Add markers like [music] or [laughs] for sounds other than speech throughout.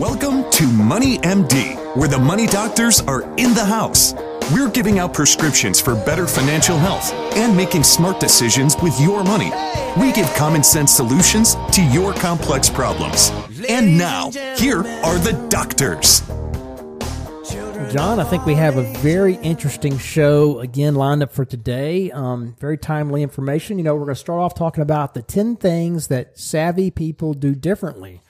Welcome to Money MD, where the money doctors are in the house. We're giving out prescriptions for better financial health and making smart decisions with your money. We give common sense solutions to your complex problems. And now, here are the doctors. John, I think we have a very interesting show again lined up for today. Um, very timely information. You know, we're going to start off talking about the 10 things that savvy people do differently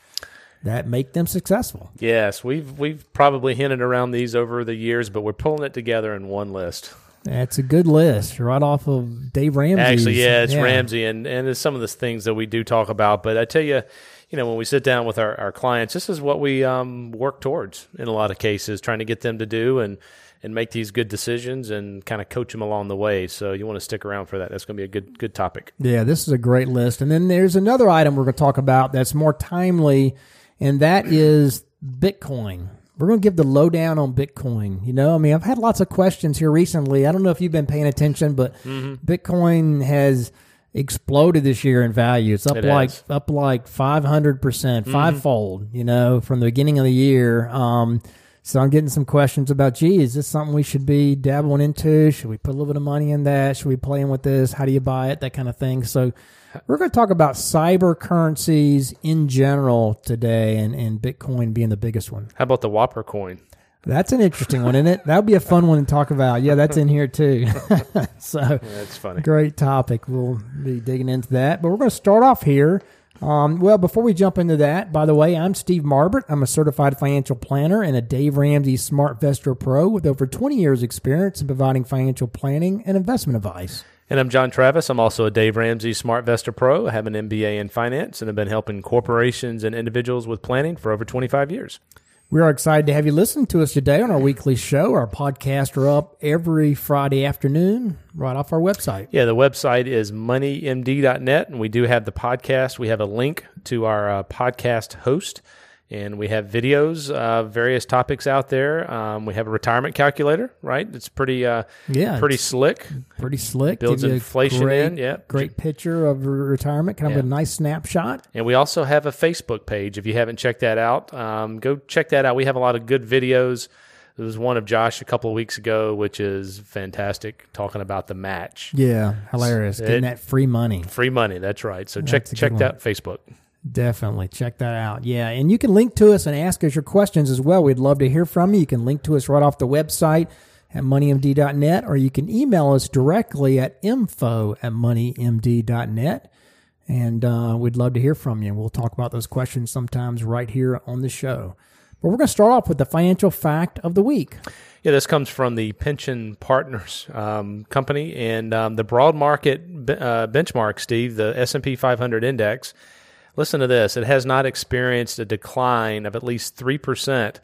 that make them successful. Yes, we've we've probably hinted around these over the years, but we're pulling it together in one list. That's a good list, right off of Dave Ramsey. Actually, yeah, it's yeah. Ramsey, and and it's some of the things that we do talk about. But I tell you, you know, when we sit down with our, our clients, this is what we um, work towards in a lot of cases, trying to get them to do and and make these good decisions and kind of coach them along the way. So you want to stick around for that. That's going to be a good good topic. Yeah, this is a great list. And then there's another item we're going to talk about that's more timely and that is Bitcoin. We're going to give the lowdown on Bitcoin. You know, I mean, I've had lots of questions here recently. I don't know if you've been paying attention, but mm-hmm. Bitcoin has exploded this year in value. It's up it like has. up like five hundred percent, mm-hmm. fivefold. You know, from the beginning of the year. Um, so I'm getting some questions about, gee, is this something we should be dabbling into? Should we put a little bit of money in that? Should we play in with this? How do you buy it? That kind of thing. So we're going to talk about cyber currencies in general today and, and Bitcoin being the biggest one. How about the Whopper coin? That's an interesting one, isn't it? That would be a fun one to talk about. Yeah, that's in here too. [laughs] so that's funny. Great topic. We'll be digging into that. But we're going to start off here. Um, well, before we jump into that, by the way, I'm Steve Marbert. I'm a certified financial planner and a Dave Ramsey SmartVestor Pro with over 20 years experience in providing financial planning and investment advice. And I'm John Travis. I'm also a Dave Ramsey SmartVestor Pro. I have an MBA in finance and have been helping corporations and individuals with planning for over 25 years. We are excited to have you listen to us today on our weekly show. Our podcasts are up every Friday afternoon right off our website. Yeah, the website is moneymd.net, and we do have the podcast. We have a link to our uh, podcast host and we have videos of various topics out there. Um, we have a retirement calculator, right? It's pretty, uh, yeah, pretty slick, pretty slick. Builds inflation great, in, yeah. Great picture of retirement, kind yeah. of a nice snapshot. And we also have a Facebook page. If you haven't checked that out, um, go check that out. We have a lot of good videos. There was one of Josh a couple of weeks ago, which is fantastic, talking about the match. Yeah, hilarious. Getting it, that free money. Free money. That's right. So that's check check that Facebook. Definitely. Check that out. Yeah. And you can link to us and ask us your questions as well. We'd love to hear from you. You can link to us right off the website at moneymd.net or you can email us directly at info at moneymd.net. And uh, we'd love to hear from you. And We'll talk about those questions sometimes right here on the show. But we're going to start off with the financial fact of the week. Yeah, this comes from the Pension Partners um, company and um, the broad market uh, benchmark, Steve, the S&P 500 index Listen to this. It has not experienced a decline of at least 3%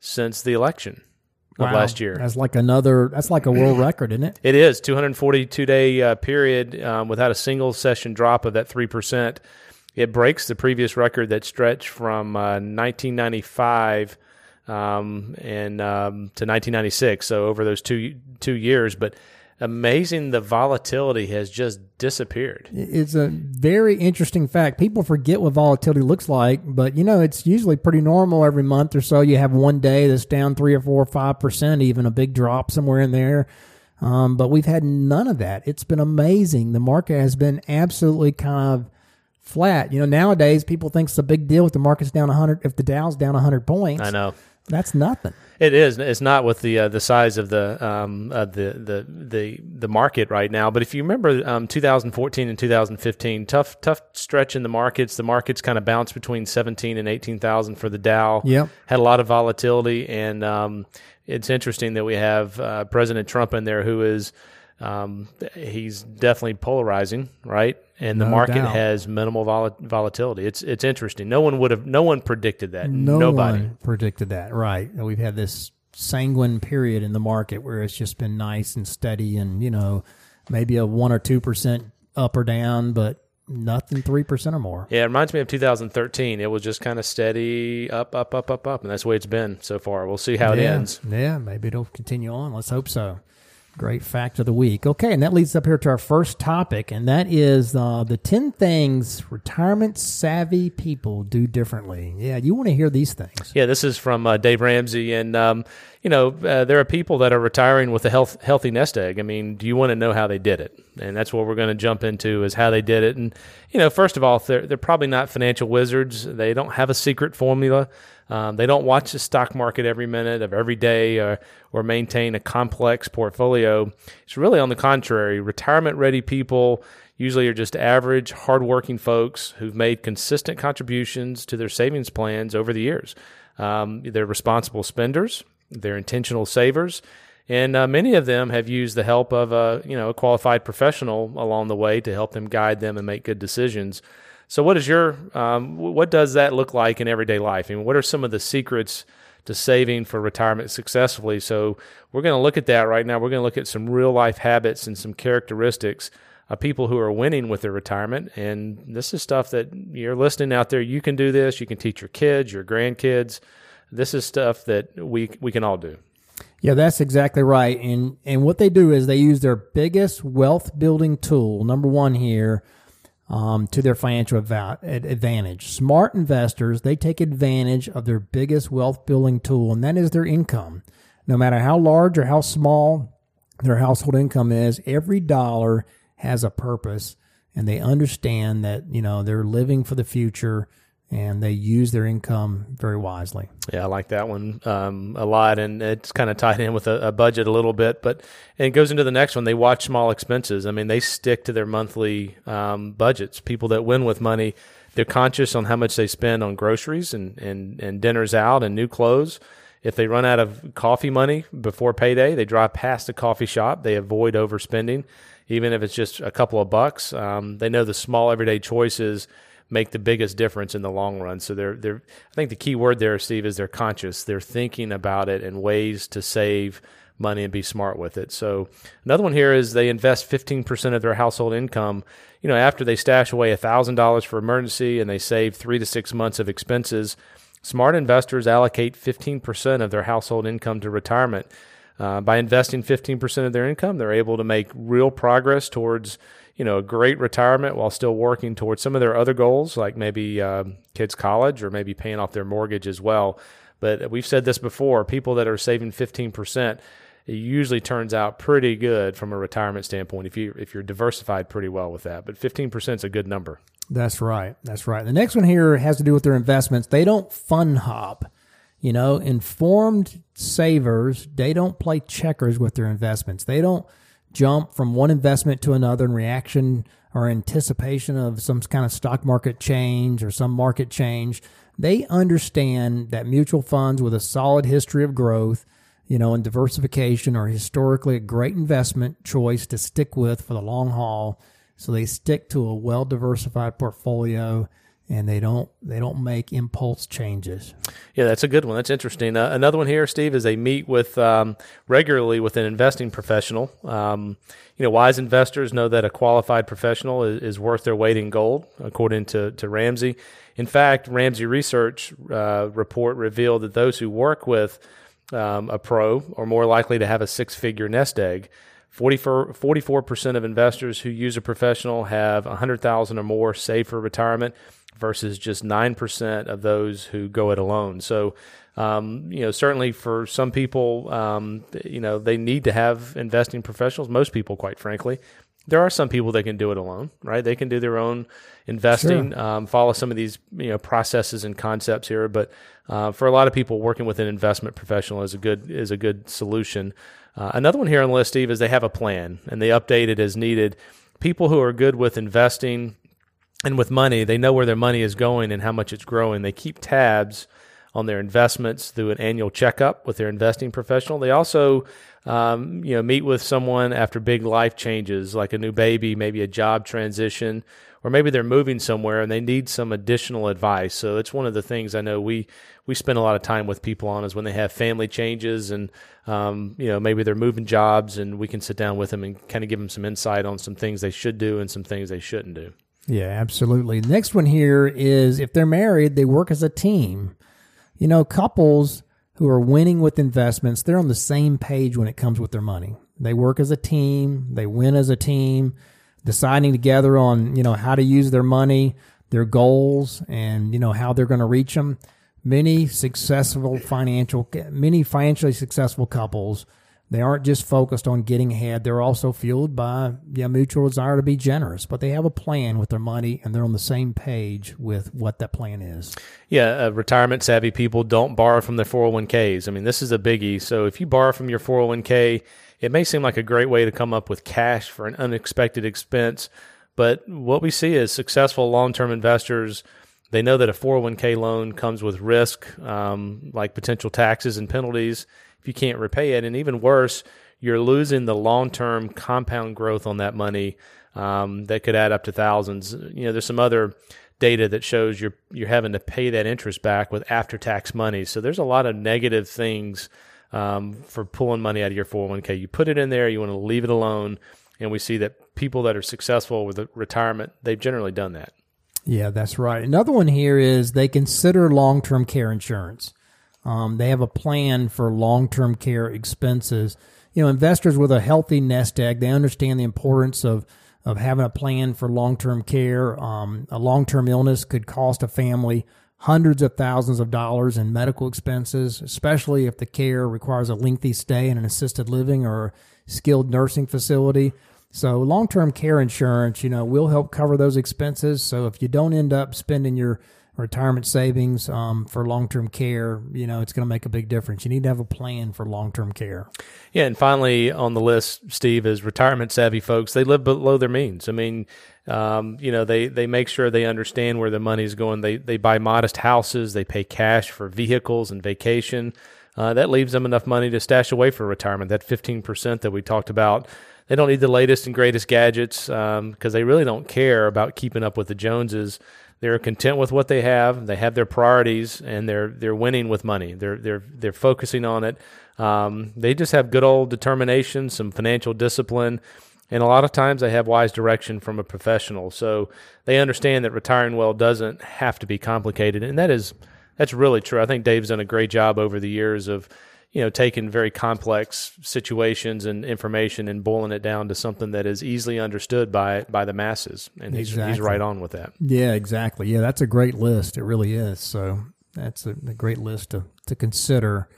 since the election of wow. last year. That's like another, that's like a world [clears throat] record, isn't it? It is. 242 day uh, period um, without a single session drop of that 3%. It breaks the previous record that stretched from uh, 1995 um, and um, to 1996. So over those two two years, but amazing the volatility has just disappeared. It's a very interesting fact. People forget what volatility looks like, but you know, it's usually pretty normal every month or so. You have one day that's down three or four or five percent, even a big drop somewhere in there. Um, but we've had none of that. It's been amazing. The market has been absolutely kind of flat. You know, nowadays people think it's a big deal if the market's down 100, if the Dow's down 100 points. I know. That's nothing. It is. It's not with the uh, the size of the um, uh, the the the the market right now. But if you remember, um, 2014 and 2015, tough tough stretch in the markets. The markets kind of bounced between 17 and 18,000 for the Dow. Yep. Had a lot of volatility, and um, it's interesting that we have uh, President Trump in there, who is um, he's definitely polarizing, right? And the no market doubt. has minimal vol- volatility. It's it's interesting. No one would have. No one predicted that. No Nobody predicted that. Right. We've had this sanguine period in the market where it's just been nice and steady, and you know, maybe a one or two percent up or down, but nothing three percent or more. Yeah, it reminds me of 2013. It was just kind of steady up, up, up, up, up, and that's the way it's been so far. We'll see how yeah. it ends. Yeah, maybe it'll continue on. Let's hope so. Great fact of the week. Okay, and that leads up here to our first topic, and that is uh, the 10 things retirement savvy people do differently. Yeah, you want to hear these things. Yeah, this is from uh, Dave Ramsey. And, um, you know, uh, there are people that are retiring with a health, healthy nest egg. I mean, do you want to know how they did it? And that's what we're going to jump into is how they did it. And, you know, first of all, they're, they're probably not financial wizards. They don't have a secret formula. Um, they don't watch the stock market every minute of every day or, or maintain a complex portfolio. It's really on the contrary. Retirement ready people usually are just average, hardworking folks who've made consistent contributions to their savings plans over the years. Um, they're responsible spenders, they're intentional savers. And uh, many of them have used the help of a you know a qualified professional along the way to help them guide them and make good decisions. So, what is your um, what does that look like in everyday life? I mean, what are some of the secrets to saving for retirement successfully? So, we're going to look at that right now. We're going to look at some real life habits and some characteristics of people who are winning with their retirement. And this is stuff that you're listening out there. You can do this. You can teach your kids, your grandkids. This is stuff that we we can all do. Yeah, that's exactly right. And and what they do is they use their biggest wealth building tool. Number one here um, to their financial advantage. Smart investors, they take advantage of their biggest wealth building tool, and that is their income. No matter how large or how small their household income is, every dollar has a purpose, and they understand that, you know, they're living for the future and they use their income very wisely. Yeah, I like that one um, a lot, and it's kind of tied in with a, a, budget a little bit. But it goes into the next one. They watch small expenses. I mean, they stick to their monthly um, budgets. People that win with money, they're conscious on how much they spend on groceries and and and dinners out and new clothes. If they run out of coffee money before payday, they drive past a coffee shop. They avoid overspending, even if it's just a couple of bucks. Um, they know the small everyday choices make the biggest difference in the long run. So they're they're I think the key word there, Steve, is they're conscious. They're thinking about it and ways to save money and be smart with it. So another one here is they invest 15% of their household income. You know, after they stash away $1,000 for emergency and they save 3 to 6 months of expenses, smart investors allocate 15% of their household income to retirement. Uh, by investing 15% of their income, they're able to make real progress towards you know, a great retirement while still working towards some of their other goals, like maybe um, kids' college or maybe paying off their mortgage as well. But we've said this before people that are saving 15%, it usually turns out pretty good from a retirement standpoint if, you, if you're diversified pretty well with that. But 15% is a good number. That's right. That's right. The next one here has to do with their investments. They don't fun hop. You know, informed savers, they don't play checkers with their investments. They don't jump from one investment to another in reaction or anticipation of some kind of stock market change or some market change. They understand that mutual funds with a solid history of growth, you know, and diversification are historically a great investment choice to stick with for the long haul. So they stick to a well diversified portfolio and they don't they don't make impulse changes. Yeah, that's a good one. That's interesting. Uh, another one here, Steve, is they meet with um, regularly with an investing professional. Um, you know, wise investors know that a qualified professional is, is, worth their weight in gold, according to to Ramsey. In fact, Ramsey research uh, report revealed that those who work with um, a pro are more likely to have a six figure nest egg. 44 percent of investors who use a professional have 100,000 or more saved for retirement versus just 9% of those who go it alone. So, um, you know, certainly for some people, um, you know, they need to have investing professionals. Most people, quite frankly, there are some people that can do it alone, right? They can do their own investing, sure. um, follow some of these, you know, processes and concepts here. But uh, for a lot of people, working with an investment professional is a good is a good solution. Uh, another one here on the list, Steve, is they have a plan and they update it as needed. People who are good with investing and with money, they know where their money is going and how much it's growing. They keep tabs on their investments through an annual checkup with their investing professional. They also, um, you know, meet with someone after big life changes, like a new baby, maybe a job transition, or maybe they're moving somewhere and they need some additional advice. So it's one of the things I know we we spend a lot of time with people on is when they have family changes and um, you know maybe they're moving jobs and we can sit down with them and kind of give them some insight on some things they should do and some things they shouldn't do. Yeah, absolutely. Next one here is if they're married, they work as a team. You know, couples who are winning with investments, they're on the same page when it comes with their money. They work as a team. They win as a team, deciding together on, you know, how to use their money, their goals, and, you know, how they're going to reach them. Many successful financial, many financially successful couples they aren't just focused on getting ahead. They're also fueled by a mutual desire to be generous, but they have a plan with their money and they're on the same page with what that plan is. Yeah, uh, retirement savvy people don't borrow from their 401ks. I mean, this is a biggie. So if you borrow from your 401k, it may seem like a great way to come up with cash for an unexpected expense. But what we see is successful long term investors. They know that a 401k loan comes with risk, um, like potential taxes and penalties if you can't repay it. And even worse, you're losing the long term compound growth on that money um, that could add up to thousands. You know, there's some other data that shows you're you're having to pay that interest back with after tax money. So there's a lot of negative things um, for pulling money out of your 401k. You put it in there, you want to leave it alone, and we see that people that are successful with retirement, they've generally done that. Yeah, that's right. Another one here is they consider long term care insurance. Um, they have a plan for long term care expenses. You know, investors with a healthy nest egg, they understand the importance of, of having a plan for long term care. Um, a long term illness could cost a family hundreds of thousands of dollars in medical expenses, especially if the care requires a lengthy stay in an assisted living or skilled nursing facility. So long term care insurance, you know, will help cover those expenses. So if you don't end up spending your retirement savings um, for long term care, you know, it's going to make a big difference. You need to have a plan for long term care. Yeah, and finally on the list, Steve, is retirement savvy folks. They live below their means. I mean, um, you know, they they make sure they understand where the money is going. They they buy modest houses. They pay cash for vehicles and vacation. Uh, that leaves them enough money to stash away for retirement. That fifteen percent that we talked about. They don't need the latest and greatest gadgets because um, they really don't care about keeping up with the Joneses. They're content with what they have. They have their priorities, and they're they're winning with money. They're they're they're focusing on it. Um, they just have good old determination, some financial discipline, and a lot of times they have wise direction from a professional. So they understand that retiring well doesn't have to be complicated, and that is that's really true. I think Dave's done a great job over the years of you know, taking very complex situations and information and boiling it down to something that is easily understood by by the masses. And exactly. he's, he's right on with that. Yeah, exactly. Yeah, that's a great list. It really is. So that's a, a great list to, to consider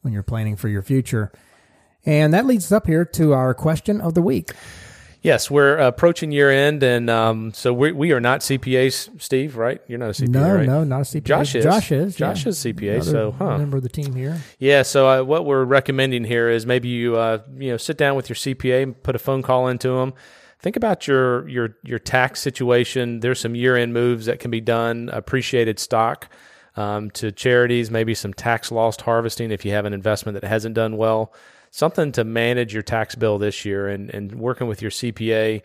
when you're planning for your future. And that leads us up here to our question of the week. Yes, we're approaching year end, and um, so we we are not CPAs, Steve. Right? You're not a CPA, no, right? no, not a CPA. Josh is. Josh is. Josh yeah. is CPA. Another so, huh? Member of the team here. Yeah. So, uh, what we're recommending here is maybe you uh, you know sit down with your CPA and put a phone call into them. Think about your your your tax situation. There's some year end moves that can be done. Appreciated stock. Um, to charities, maybe some tax loss harvesting if you have an investment that hasn't done well something to manage your tax bill this year and, and working with your CPA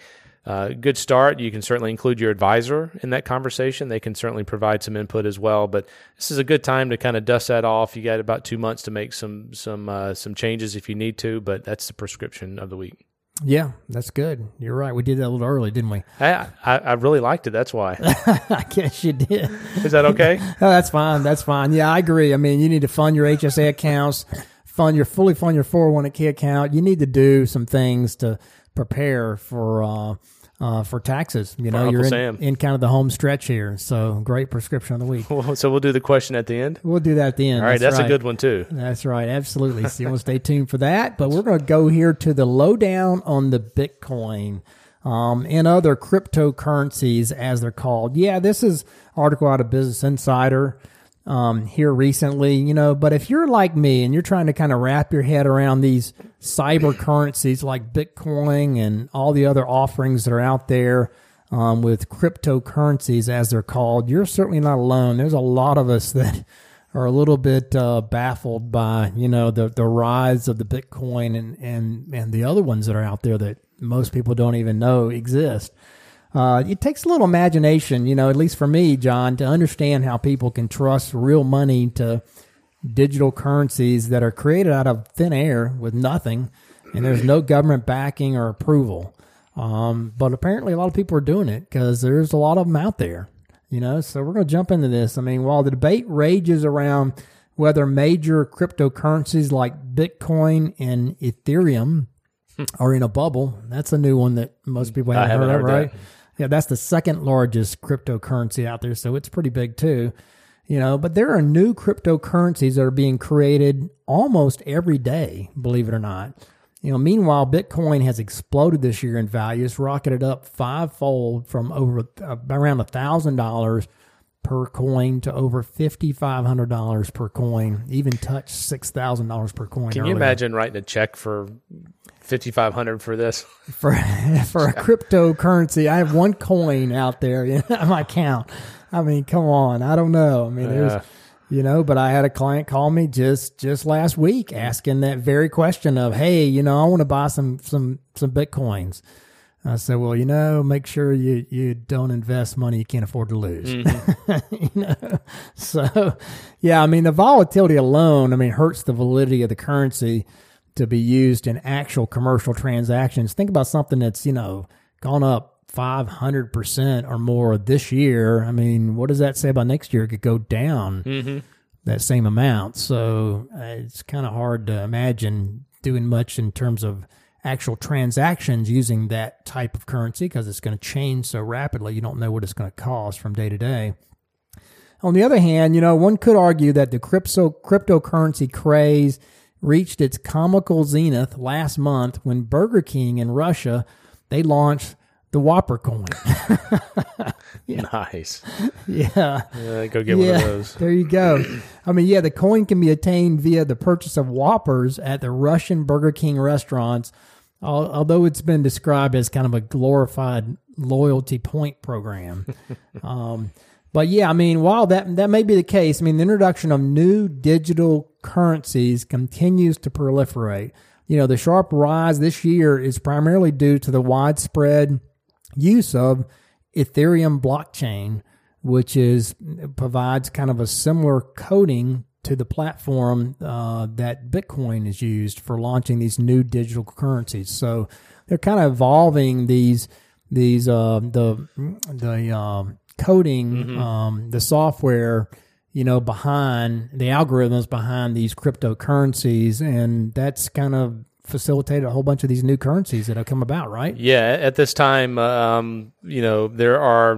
uh, good start. You can certainly include your advisor in that conversation. They can certainly provide some input as well. But this is a good time to kind of dust that off. You got about two months to make some some uh, some changes if you need to. But that's the prescription of the week. Yeah, that's good. You're right. We did that a little early, didn't we? [laughs] I I, I really liked it. That's why. [laughs] I guess you did. Is that okay? [laughs] oh, that's fine. That's fine. Yeah, I agree. I mean, you need to fund your HSA accounts, fund your fully fund your 401k account. You need to do some things to prepare for. Uh, uh, for taxes. You know, you're in, in, kind of the home stretch here. So great prescription of the week. [laughs] so we'll do the question at the end. We'll do that at the end. All right, that's, that's right. a good one too. That's right, absolutely. So you want to stay tuned for that. But we're going to go here to the lowdown on the Bitcoin. Um, and other cryptocurrencies, as they're called. Yeah, this is article out of Business Insider um, here recently, you know. But if you're like me and you're trying to kind of wrap your head around these cyber currencies like Bitcoin and all the other offerings that are out there um, with cryptocurrencies, as they're called, you're certainly not alone. There's a lot of us [laughs] that are a little bit uh, baffled by you know the the rise of the Bitcoin and and and the other ones that are out there that most people don't even know exist. Uh, it takes a little imagination, you know, at least for me, John, to understand how people can trust real money to digital currencies that are created out of thin air with nothing, and there's no government backing or approval. Um, but apparently, a lot of people are doing it because there's a lot of them out there, you know. So we're going to jump into this. I mean, while the debate rages around whether major cryptocurrencies like Bitcoin and Ethereum are in a bubble. That's a new one that most people haven't, haven't heard of, right? that. Yeah, that's the second largest cryptocurrency out there, so it's pretty big too. You know, but there are new cryptocurrencies that are being created almost every day, believe it or not. You know, meanwhile, Bitcoin has exploded this year in value. It's rocketed up fivefold from over uh, around a thousand dollars per coin to over fifty five hundred dollars per coin. Even touched six thousand dollars per coin. Can you imagine writing a check for fifty five hundred for this? [laughs] for for a cryptocurrency? I have one coin out there [laughs] in my account. I mean, come on. I don't know. I mean, there's you know, but I had a client call me just just last week asking that very question of, hey, you know, I want to buy some some some bitcoins. I said, well, you know, make sure you you don't invest money you can't afford to lose. [laughs] you know, so yeah, I mean, the volatility alone, I mean, hurts the validity of the currency to be used in actual commercial transactions. Think about something that's you know gone up. 500% or more this year. I mean, what does that say about next year? It could go down that same amount. So uh, it's kind of hard to imagine doing much in terms of actual transactions using that type of currency because it's going to change so rapidly. You don't know what it's going to cost from day to day. On the other hand, you know, one could argue that the crypto cryptocurrency craze reached its comical zenith last month when Burger King in Russia they launched the Whopper coin. [laughs] Nice. yeah. Yeah, go get one of those. There you go. I mean, yeah, the coin can be attained via the purchase of Whoppers at the Russian Burger King restaurants, although it's been described as kind of a glorified loyalty point program. [laughs] um, but yeah, I mean, while that that may be the case, I mean, the introduction of new digital currencies continues to proliferate. You know, the sharp rise this year is primarily due to the widespread use of Ethereum blockchain, which is provides kind of a similar coding to the platform uh, that Bitcoin is used for launching these new digital currencies. So they're kind of evolving these these uh, the the um, coding um, the software you know behind the algorithms behind these cryptocurrencies, and that's kind of facilitated a whole bunch of these new currencies that have come about, right? Yeah, at this time, um, you know, there are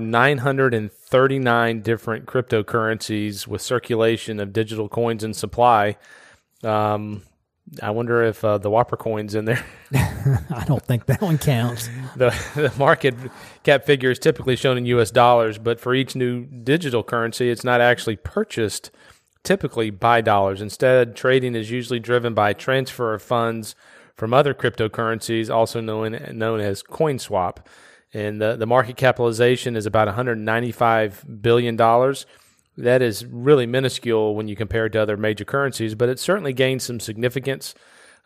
939 different cryptocurrencies with circulation of digital coins in supply. Um, I wonder if uh, the Whopper coin's in there. [laughs] I don't think that one counts. the, the market cap figure is typically shown in U.S. dollars, but for each new digital currency, it's not actually purchased typically by dollars. Instead, trading is usually driven by transfer of funds from other cryptocurrencies, also known known as CoinSwap. And the, the market capitalization is about 195 billion dollars. That is really minuscule when you compare it to other major currencies, but it certainly gained some significance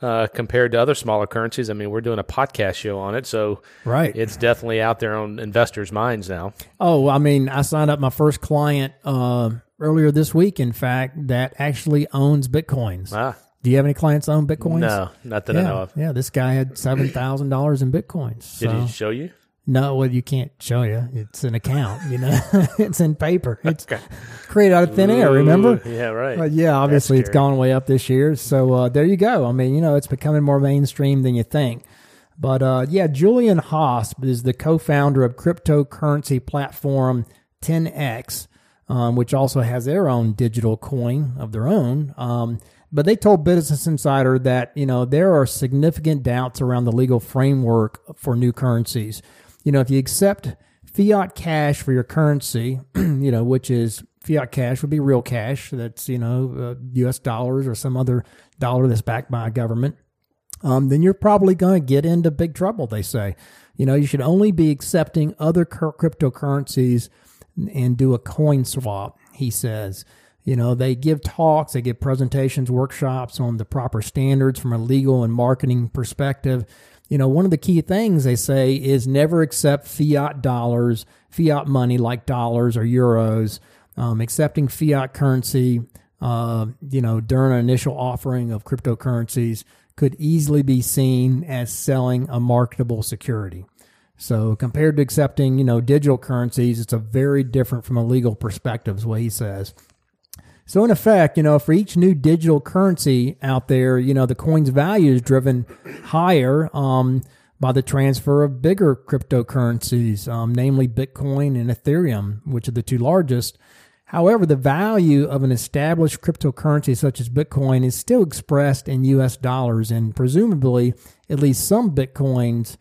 uh, compared to other smaller currencies. I mean, we're doing a podcast show on it, so Right. it's definitely out there on investors' minds now. Oh, I mean, I signed up my first client uh, earlier this week, in fact, that actually owns Bitcoins. Ah, Do you have any clients that own Bitcoins? no, not that I Yeah, know of. yeah. This guy had seven thousand dollars in bitcoins. Did so- he show you? No, well, you can't show you. It's an account. You know, [laughs] it's in paper. It's created out of thin air. Remember? Ooh, Yeah, right. But yeah, obviously it's gone way up this year. So uh, there you go. I mean, you know, it's becoming more mainstream than you think. But uh, yeah, Julian Hosp is the co-founder of cryptocurrency platform 10x, um, which also has their own digital coin of their own. Um, but they told Business Insider that you know there are significant doubts around the legal framework for new currencies. You know, if you accept fiat cash for your currency, [clears throat] you know, which is fiat cash would be real cash. That's you know, uh, U.S. dollars or some other dollar that's backed by a government. Um, then you're probably going to get into big trouble. They say, you know, you should only be accepting other cur- cryptocurrencies and do a coin swap. He says, you know, they give talks, they give presentations, workshops on the proper standards from a legal and marketing perspective. You know, one of the key things they say is never accept fiat dollars, fiat money like dollars or euros. Um, accepting fiat currency, uh, you know, during an initial offering of cryptocurrencies could easily be seen as selling a marketable security. So compared to accepting, you know, digital currencies, it's a very different from a legal perspective, is what he says. So in effect, you know, for each new digital currency out there, you know, the coin's value is driven higher um, by the transfer of bigger cryptocurrencies, um, namely Bitcoin and Ethereum, which are the two largest. However, the value of an established cryptocurrency such as Bitcoin is still expressed in US dollars, and presumably, at least some Bitcoin's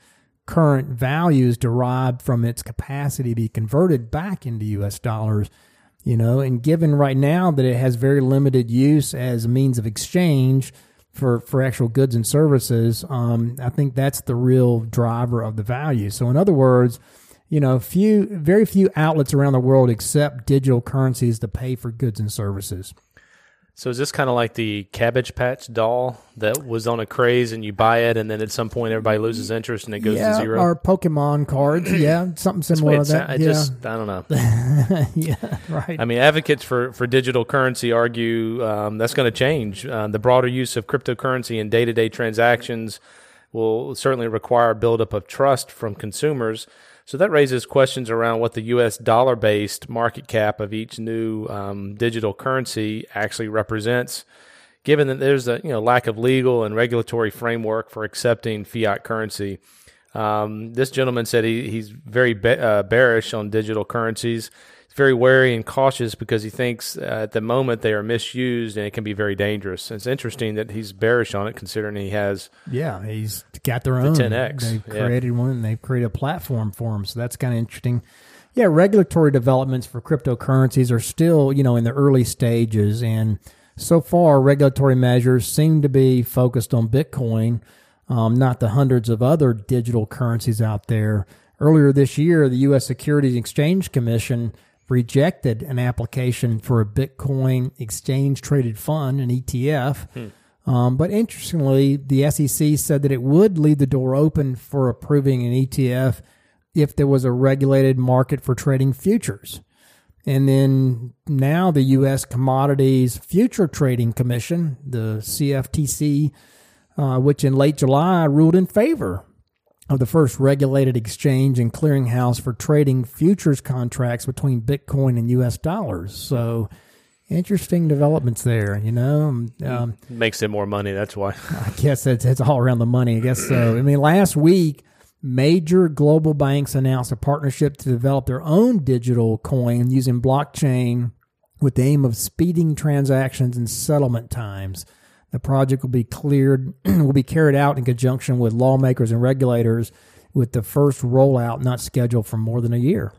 current value is derived from its capacity to be converted back into US dollars. You know, and given right now that it has very limited use as a means of exchange for, for actual goods and services, um, I think that's the real driver of the value. So, in other words, you know, few, very few outlets around the world accept digital currencies to pay for goods and services. So is this kind of like the Cabbage Patch doll that was on a craze and you buy it and then at some point everybody loses interest and it goes yeah, to zero? Or Pokemon cards. [clears throat] Yeah, something similar to that. I yeah. just, I don't know. [laughs] yeah, right. I mean, advocates for, for digital currency argue um, that's going to change. Uh, the broader use of cryptocurrency in day to day transactions will certainly require a buildup of trust from consumers. So that raises questions around what the U.S. dollar based market cap of each new um, digital currency actually represents, given that there's a you know, lack of legal and regulatory framework for accepting fiat currency. Um, this gentleman said he, he's very be- uh, bearish on digital currencies very wary and cautious because he thinks uh, at the moment they are misused and it can be very dangerous. It's interesting that he's bearish on it, considering he has. Yeah, he's got their own. 10x. They've Yeah. created one. and They've created a platform for them, so that's kind of interesting. Yeah, regulatory developments for cryptocurrencies are still, you know, in the early stages, and so far, regulatory measures seem to be focused on Bitcoin, um, not the hundreds of other digital currencies out there. Earlier this year, the U.S. Securities and Exchange Commission rejected an application for a Bitcoin exchange traded fund, an ETF. Um, but interestingly, the SEC said that it would leave the door open for approving an ETF if there was a regulated market for trading futures. And then now the U.S. Commodities Future Trading Commission, the CFTC, uh, which in late July ruled in favor of the first regulated exchange and clearinghouse for trading futures contracts between Bitcoin and U.S. dollars. So interesting developments there, you know. Um, um, Makes it more money. That's why. [laughs] I guess it's, it's all around the money. I guess so. I mean, last week, major global banks announced a partnership to develop their own digital coin using blockchain with the aim of speeding transactions and settlement times. The project will be cleared, [clears throat] will be carried out in conjunction with lawmakers and regulators, with the first rollout not scheduled for more than a year.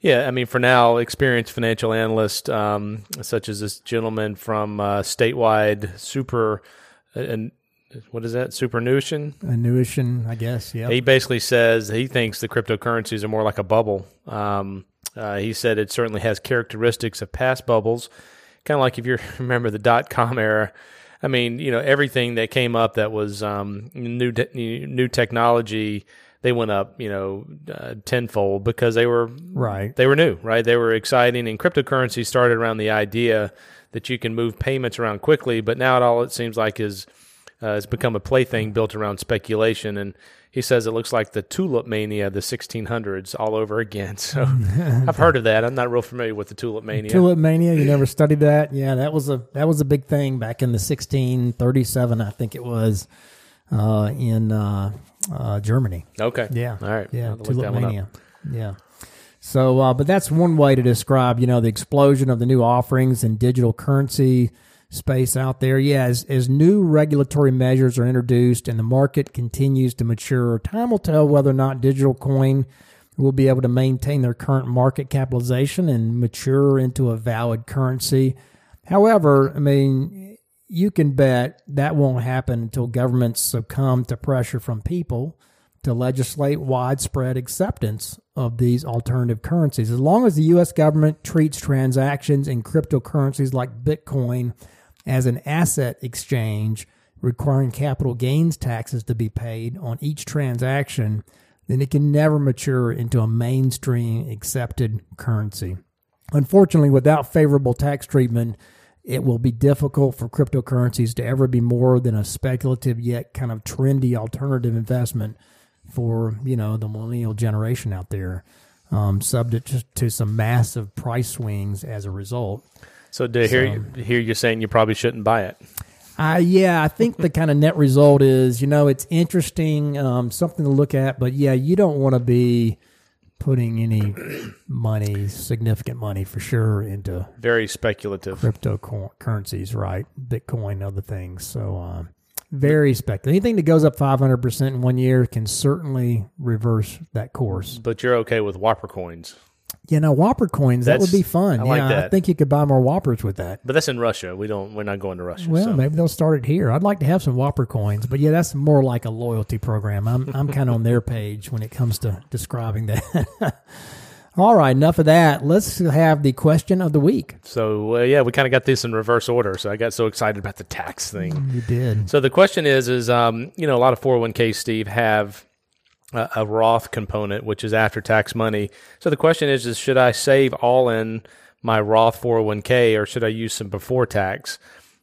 Yeah, I mean, for now, experienced financial analysts um, such as this gentleman from uh, statewide super, uh, and what is that? Supernution. Annuition, I guess. Yeah. He basically says he thinks the cryptocurrencies are more like a bubble. Um, uh, he said it certainly has characteristics of past bubbles, kind of like if you [laughs] remember the dot com era. I mean, you know, everything that came up that was um, new te- new technology, they went up, you know, uh, tenfold because they were Right. they were new, right? They were exciting, and cryptocurrency started around the idea that you can move payments around quickly. But now it all it seems like is uh, has become a plaything built around speculation. And he says it looks like the tulip mania of the 1600s all over again. [laughs] So I've heard of that. I'm not real familiar with the tulip mania. Tulip mania. You never studied that? Yeah, that was a that was a big thing back in the 1637, I think it was, uh, in uh, uh, Germany. okay. Yeah. All right. Yeah. I'll have to look that Tulip mania. Yeah. So, uh, but that's one way to describe, you know, the explosion of the new offerings in digital currency space out there. Yeah, as, as new regulatory measures are introduced and the market continues to mature, time will tell whether or not digital coin will be able to maintain their current market capitalization and mature into a valid currency. However, I mean, you can bet that won't happen until governments succumb to pressure from people to legislate widespread acceptance of these alternative currencies. As long as the U.S. government treats transactions in cryptocurrencies like Bitcoin as an asset exchange, requiring capital gains taxes to be paid on each transaction, then it can never mature into a mainstream accepted currency. Unfortunately, without favorable tax treatment, it will be difficult for cryptocurrencies to ever be more than a speculative yet kind of trendy alternative investment for you know the millennial generation out there, um, subject to, to some massive price swings as a result. So to hear hear you saying you probably shouldn't buy it. Uh, yeah, I think the kind of net result is, you know, it's interesting, um, something to look at, but yeah, you don't want to be putting any money, significant money for sure, into Very speculative. cryptocurrencies, right? Bitcoin, other things. So, um, very speculative. Anything that goes up 500% in one year can certainly reverse that course. But you're okay with Whopper coins. You know, Whopper coins, that would be fun. I like yeah, I that. think you could buy more Whoppers with that. But that's in Russia. We don't we're not going to Russia. Well, so. maybe they'll start it here. I'd like to have some Whopper coins, but yeah, that's more like a loyalty program. I'm I'm [laughs] kind of on their page when it comes to describing that. [laughs] All right, enough of that. Let's have the question of the week. So uh, yeah, we kind of got this in reverse order. So I got so excited about the tax thing. You did. So the question is, is um, you know, a lot of 401k, Steve, have a, a Roth component, which is after tax money. So the question is, is should I save all in my Roth 401k or should I use some before tax?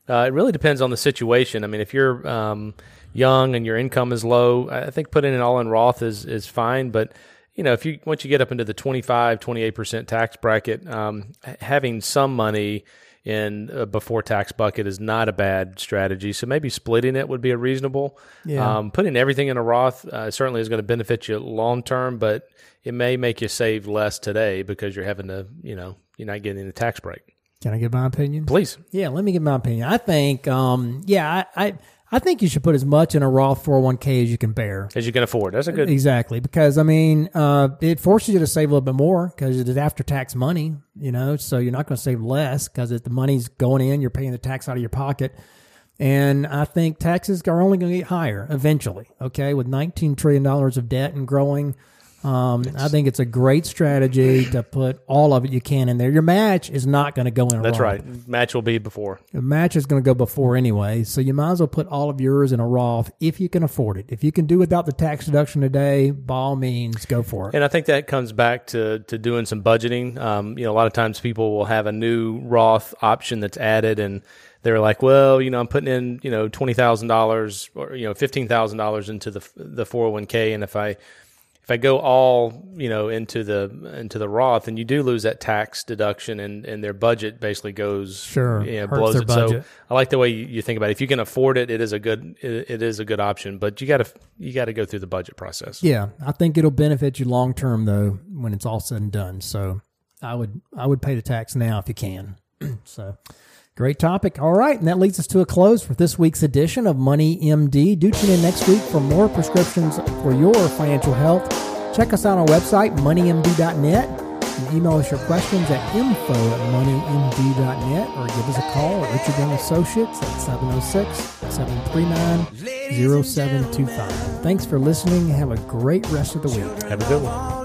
Uh, it really depends on the situation. I mean, if you're um, young and your income is low, I think putting it all in Roth is is fine. But you know, if you once you get up into the 25, 28 percent tax bracket, um, having some money in a before tax bucket is not a bad strategy. So maybe splitting it would be a reasonable. Yeah. Um, putting everything in a Roth uh, certainly is going to benefit you long term, but it may make you save less today because you're having to, you know, you're not getting the tax break. Can I give my opinion? Please. Yeah, let me give my opinion. I think, um, yeah, I, I I think you should put as much in a Roth 401k as you can bear. As you can afford. That's a good. Exactly, because I mean, uh, it forces you to save a little bit more because it is after tax money, you know. So you're not going to save less because the money's going in, you're paying the tax out of your pocket, and I think taxes are only going to get higher eventually. Okay, with 19 trillion dollars of debt and growing, um, I think it's a great strategy to put all of it you can in there. Your match is not going to go in. A That's right. Match will be before. Match is going to go before anyway, so you might as well put all of yours in a Roth if you can afford it. If you can do without the tax deduction today, by all means, go for it. And I think that comes back to, to doing some budgeting. Um, you know, a lot of times people will have a new Roth option that's added and they're like, well, you know, I'm putting in, you know, $20,000 or, you know, $15,000 into the, the 401k. And if I, if I go all, you know, into the, into the Roth and you do lose that tax deduction and, and their budget basically goes, Sure. you know, blows it. budget. So I like the way you, you think about it. If you can afford it, it is a good, it, it is a good option, but you got to, you got to go through the budget process. Yeah, I think it'll benefit you long term though when it's all said and done. So I would I would pay the tax now if you can. [clears throat] so great topic. All right, and that leads us to a close for this week's edition of Money MD. Do tune in next week for more prescriptions for your financial health. Check us out on our website, moneymd.net. And email us your questions at info at moneymd.net or give us a call at Richard Young Associates at 706 739 0725. Thanks for listening. Have a great rest of the week. Have a good one.